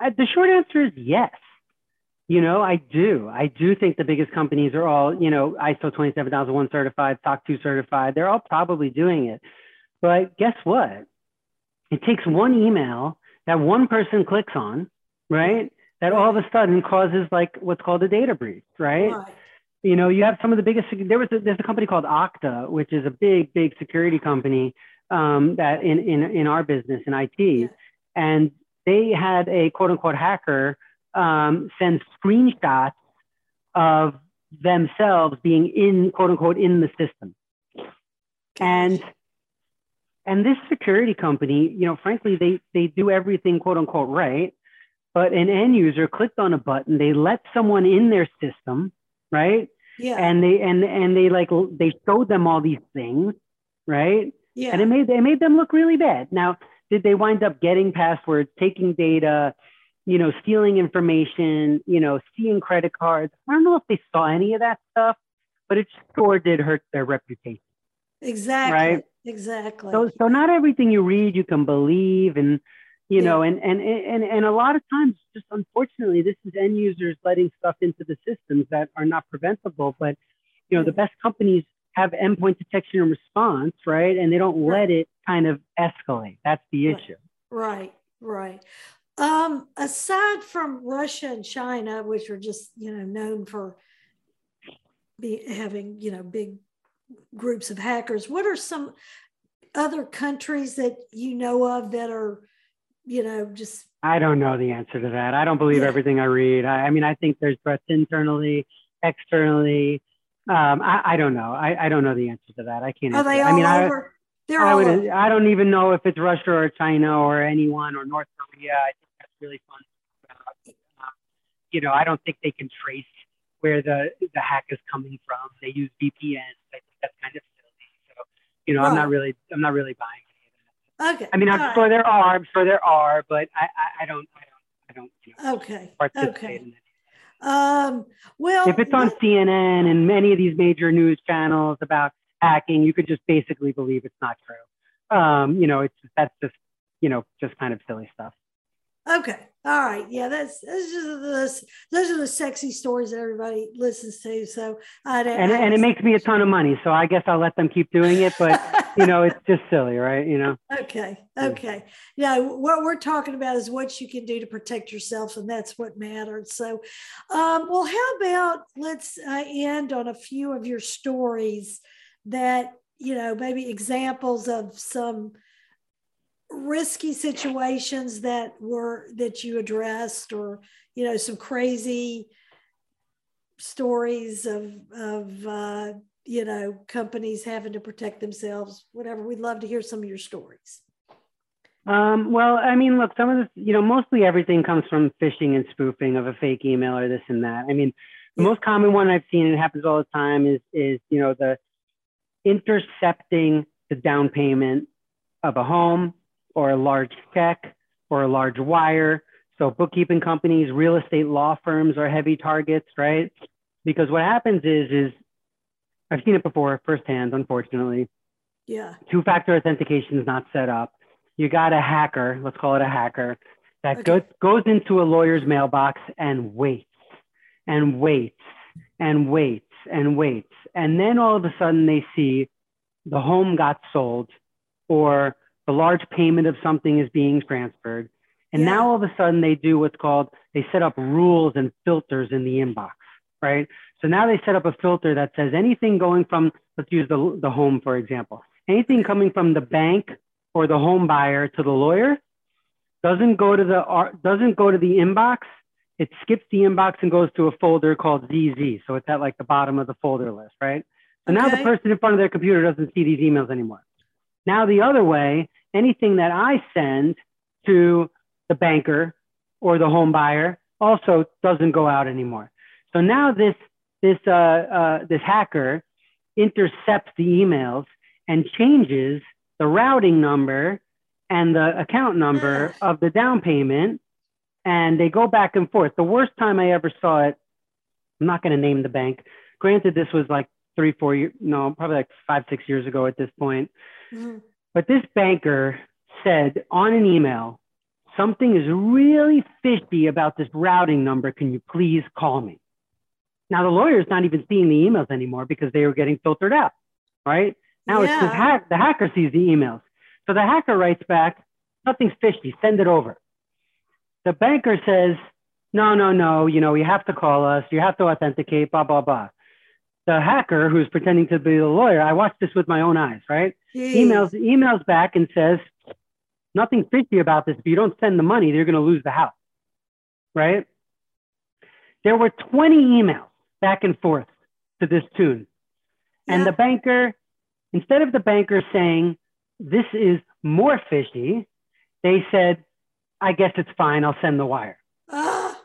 I, the short answer is yes. You know, I do. I do think the biggest companies are all, you know, ISO 27001 certified, SOC 2 certified. They're all probably doing it. But guess what? It takes one email that one person clicks on, right? That all of a sudden causes like what's called a data breach, right? right. You know, you have some of the biggest. There was a, there's a company called Okta, which is a big, big security company um, that in, in in our business in IT, yeah. and they had a quote unquote hacker um, send screenshots of themselves being in quote unquote in the system, and and this security company, you know, frankly, they they do everything quote unquote right, but an end user clicked on a button, they let someone in their system right? Yeah. And they and and they like they showed them all these things, right? Yeah. And it made it made them look really bad. Now, did they wind up getting passwords, taking data, you know, stealing information, you know, seeing credit cards? I don't know if they saw any of that stuff, but it sure did hurt their reputation. Exactly. Right. Exactly. So so not everything you read you can believe and you know and, and and and a lot of times just unfortunately this is end users letting stuff into the systems that are not preventable but you know the best companies have endpoint detection and response right and they don't let it kind of escalate that's the issue right right um, aside from russia and china which are just you know known for be, having you know big groups of hackers what are some other countries that you know of that are you know, just. I don't know the answer to that. I don't believe yeah. everything I read. I, I, mean, I think there's threats internally, externally. Um, I, I, don't know. I, I, don't know the answer to that. I can't. Are they all I mean, over? They're I, all would, over. I don't even know if it's Russia or China or anyone or North Korea. I think that's really fun. Um, you know, I don't think they can trace where the the hack is coming from. They use VPNs. I think that's kind of silly. So, you know, right. I'm not really I'm not really buying any of that. Okay. I mean, I'm All sure right. there are. I'm sure there are, but I, I, I don't. I don't. I don't. You know, okay. Participate okay. in it. Um, well, if it's on CNN and many of these major news channels about hacking, you could just basically believe it's not true. Um, you know, it's that's just you know just kind of silly stuff. Okay. All right. Yeah, that's that's just the those are the sexy stories that everybody listens to. So I and I, and it makes me a ton of money. So I guess I'll let them keep doing it. But you know, it's just silly, right? You know. <laughs> Okay. Okay. Yeah. What we're talking about is what you can do to protect yourself, and that's what matters. So, um, well, how about let's uh, end on a few of your stories that you know maybe examples of some risky situations that were that you addressed or you know some crazy stories of of uh, you know companies having to protect themselves whatever we'd love to hear some of your stories um, well i mean look some of this you know mostly everything comes from phishing and spoofing of a fake email or this and that i mean the most common one i've seen and it happens all the time is is you know the intercepting the down payment of a home or a large check or a large wire. So bookkeeping companies, real estate law firms are heavy targets, right? Because what happens is, is I've seen it before firsthand, unfortunately. Yeah. Two-factor authentication is not set up. You got a hacker, let's call it a hacker, that okay. goes, goes into a lawyer's mailbox and waits and waits and waits and waits. And then all of a sudden they see the home got sold or the large payment of something is being transferred. And yeah. now all of a sudden they do what's called, they set up rules and filters in the inbox, right? So now they set up a filter that says anything going from, let's use the, the home, for example, anything coming from the bank or the home buyer to the lawyer doesn't go to the, uh, doesn't go to the inbox. It skips the inbox and goes to a folder called ZZ. So it's at like the bottom of the folder list, right? So okay. now the person in front of their computer doesn't see these emails anymore. Now the other way, anything that I send to the banker or the home buyer also doesn't go out anymore. So now this this uh, uh, this hacker intercepts the emails and changes the routing number and the account number of the down payment, and they go back and forth. The worst time I ever saw it, I'm not going to name the bank. Granted, this was like three, four years, no, probably like five, six years ago at this point. Mm-hmm. But this banker said on an email, something is really fishy about this routing number. Can you please call me? Now the lawyer's not even seeing the emails anymore because they were getting filtered out, right? Now yeah. it's the, hack, the hacker sees the emails. So the hacker writes back, nothing's fishy, send it over. The banker says, no, no, no, you know, you have to call us, you have to authenticate, blah, blah, blah. the hacker who's pretending to be the lawyer, I watched this with my own eyes, right? Jeez. Emails emails back and says, nothing fishy about this. If you don't send the money, they're going to lose the house, right? There were 20 emails back and forth to this tune. And Yeah. the banker, instead of the banker saying, this is more fishy, they said, I guess it's fine. I'll send the wire. Ah,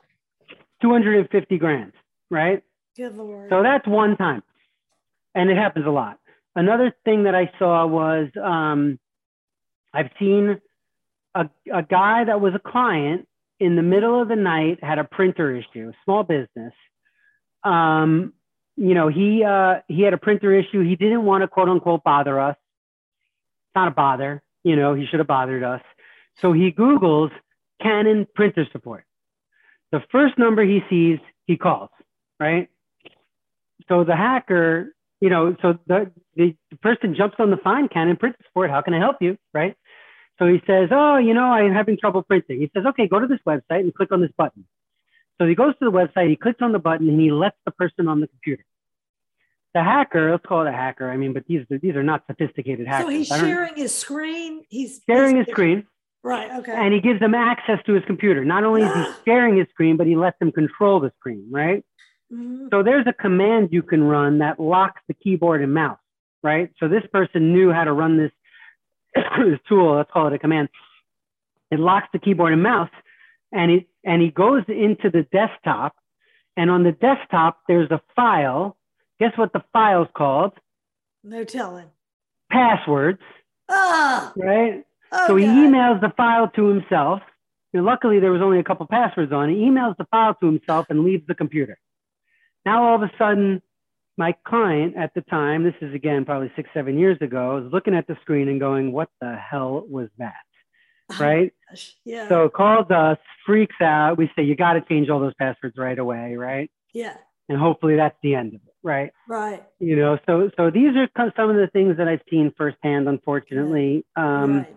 250 grand, right? good lord. So that's one time. And it happens a lot. Another thing that I saw was um, I've seen a, a guy that was a client in the middle of the night had a printer issue, small business. Um, you know, he uh, he had a printer issue. He didn't want to quote unquote bother us. It's not a bother. You know, he should have bothered us. So he Googles Canon printer support. The first number he sees, he calls, right? So the hacker, you know, so the, the, the person jumps on the phone, Canon printer support. How can I help you? Right. So he says, Oh, you know, I'm having trouble printing. He says, Okay, go to this website and click on this button. So he goes to the website, he clicks on the button, and he lets the person on the computer. The hacker, let's call it a hacker. I mean, but these these are not sophisticated hackers. so he's sharing his screen. He's sharing his screen, Right. Okay. and he gives them access to his computer. Not only is he <gasps> sharing his screen, but he lets them control the screen, right? Mhm. So there's a command you can run that locks the keyboard and mouse, right? So this person knew how to run this, this <coughs> tool. Let's call it a command. It locks the keyboard and mouse, and it and he goes into the desktop, and on the desktop there's a file. Guess what the file's called? No telling. Passwords, Ah. right? Oh, so he God. emails the file to himself. And luckily, there was only a couple passwords on. He emails the file to himself and leaves the computer. Now, all of a sudden, my client at the time, this is again probably six, seven years ago, is looking at the screen and going, What the hell was that? <laughs> Right? Gosh, Yeah. So calls us, freaks out. We say, You got to change all those passwords right away. Right. yeah. And hopefully that's the end of it. Right Right. you know so so these are some of the things that i've seen firsthand unfortunately um, right.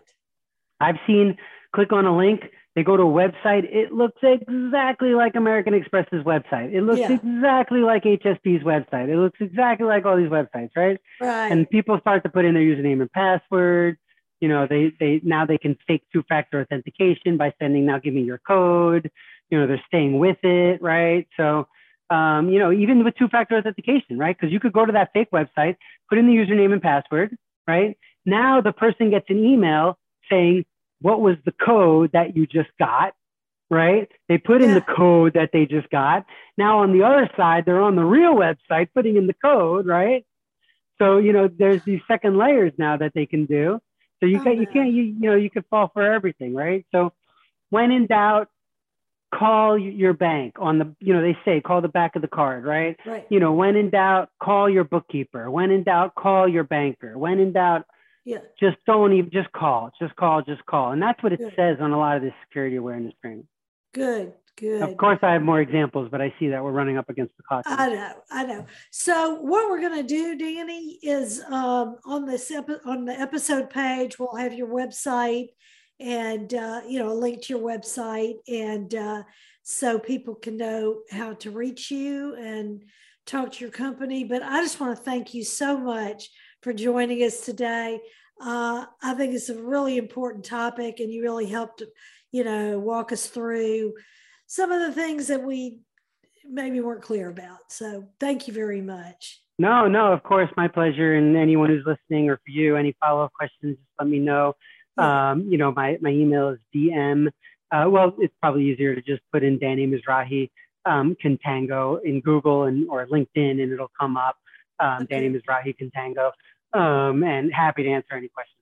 i've seen click on a link they go to a website it looks exactly like american express's website it looks Yeah. exactly like hsp's website it looks exactly like all these websites right Right. and people start to put in their username and password you know they they now they can fake two factor authentication by sending now give me your code. You know they're staying with it right? So um, you know even with two factor authentication right? Because you could go to that fake website put in the username and password right? Now the person gets an email saying what was the code that you just got? Right? They put in Yeah. the code that they just got. Now on the other side they're on the real website putting in the code right? So you know, there's these second layers now that they can do. So you Oh, can you man. can't you you know you can fall for everything, right? So when in doubt, call your bank on the you know they say call the back of the card, right? right. You know, when in doubt, call your bookkeeper. When in doubt, call your banker. When in doubt, Yeah. just don't even just call, just call, just call, and that's what it Good. says on a lot of this security awareness training. Good. Good. Of course, I have more examples, but I see that we're running up against the clock. I know, I know. So what we're going to do, Danny, is um, on this epi- on the episode page, we'll have your website and uh, you know a link to your website, and uh, so people can know how to reach you and talk to your company. But I just want to thank you so much for joining us today. Uh, I think it's a really important topic, and you really helped, you know, walk us through some of the things that we maybe weren't clear about. So thank you very much. No, no, of course, my pleasure. And anyone who's listening or for you, any follow up questions, just let me know. Um, you know, my, my email is DM. Uh, well, it's probably easier to just put in Danny Mizrahi um, Contango in Google and or LinkedIn, and it'll come up. Um, Okay. Danny Mizrahi Contango. Um, and happy to answer any questions.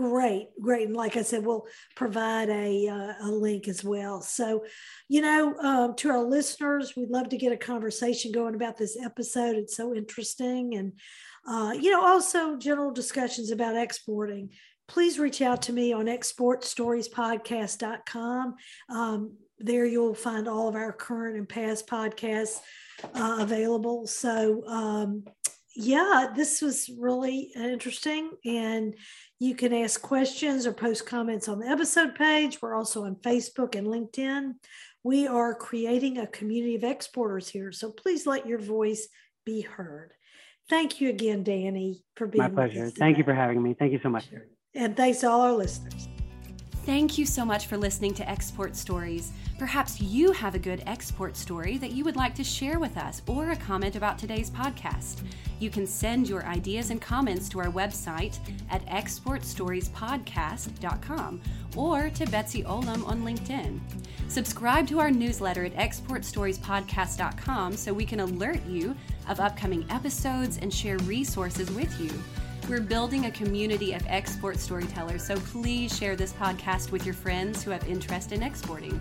Great, great. And like I said, we'll provide a, uh, a link as well. So, you know, um, to our listeners, we'd love to get a conversation going about this episode. It's so interesting. And, uh, you know, also general discussions about exporting. Please reach out to me on exportstoriespodcast.com. Um, there you'll find all of our current and past podcasts uh, available. So, um, yeah, this was really uh, interesting. And you can ask questions or post comments on the episode page. We're also on Facebook and LinkedIn. We are creating a community of exporters here. So please let your voice be heard. Thank you again, Danny, for being My pleasure. Thank you for having me. Thank you so much. And thanks to all our listeners. Thank you so much for listening to Export Stories. Perhaps you have a good export story that you would like to share with us or a comment about today's podcast. You can send your ideas and comments to our website at exportstoriespodcast.com or to Betsy Olam on LinkedIn. Subscribe to our newsletter at exportstoriespodcast.com so we can alert you of upcoming episodes and share resources with you. We're building a community of export storytellers, so please share this podcast with your friends who have interest in exporting.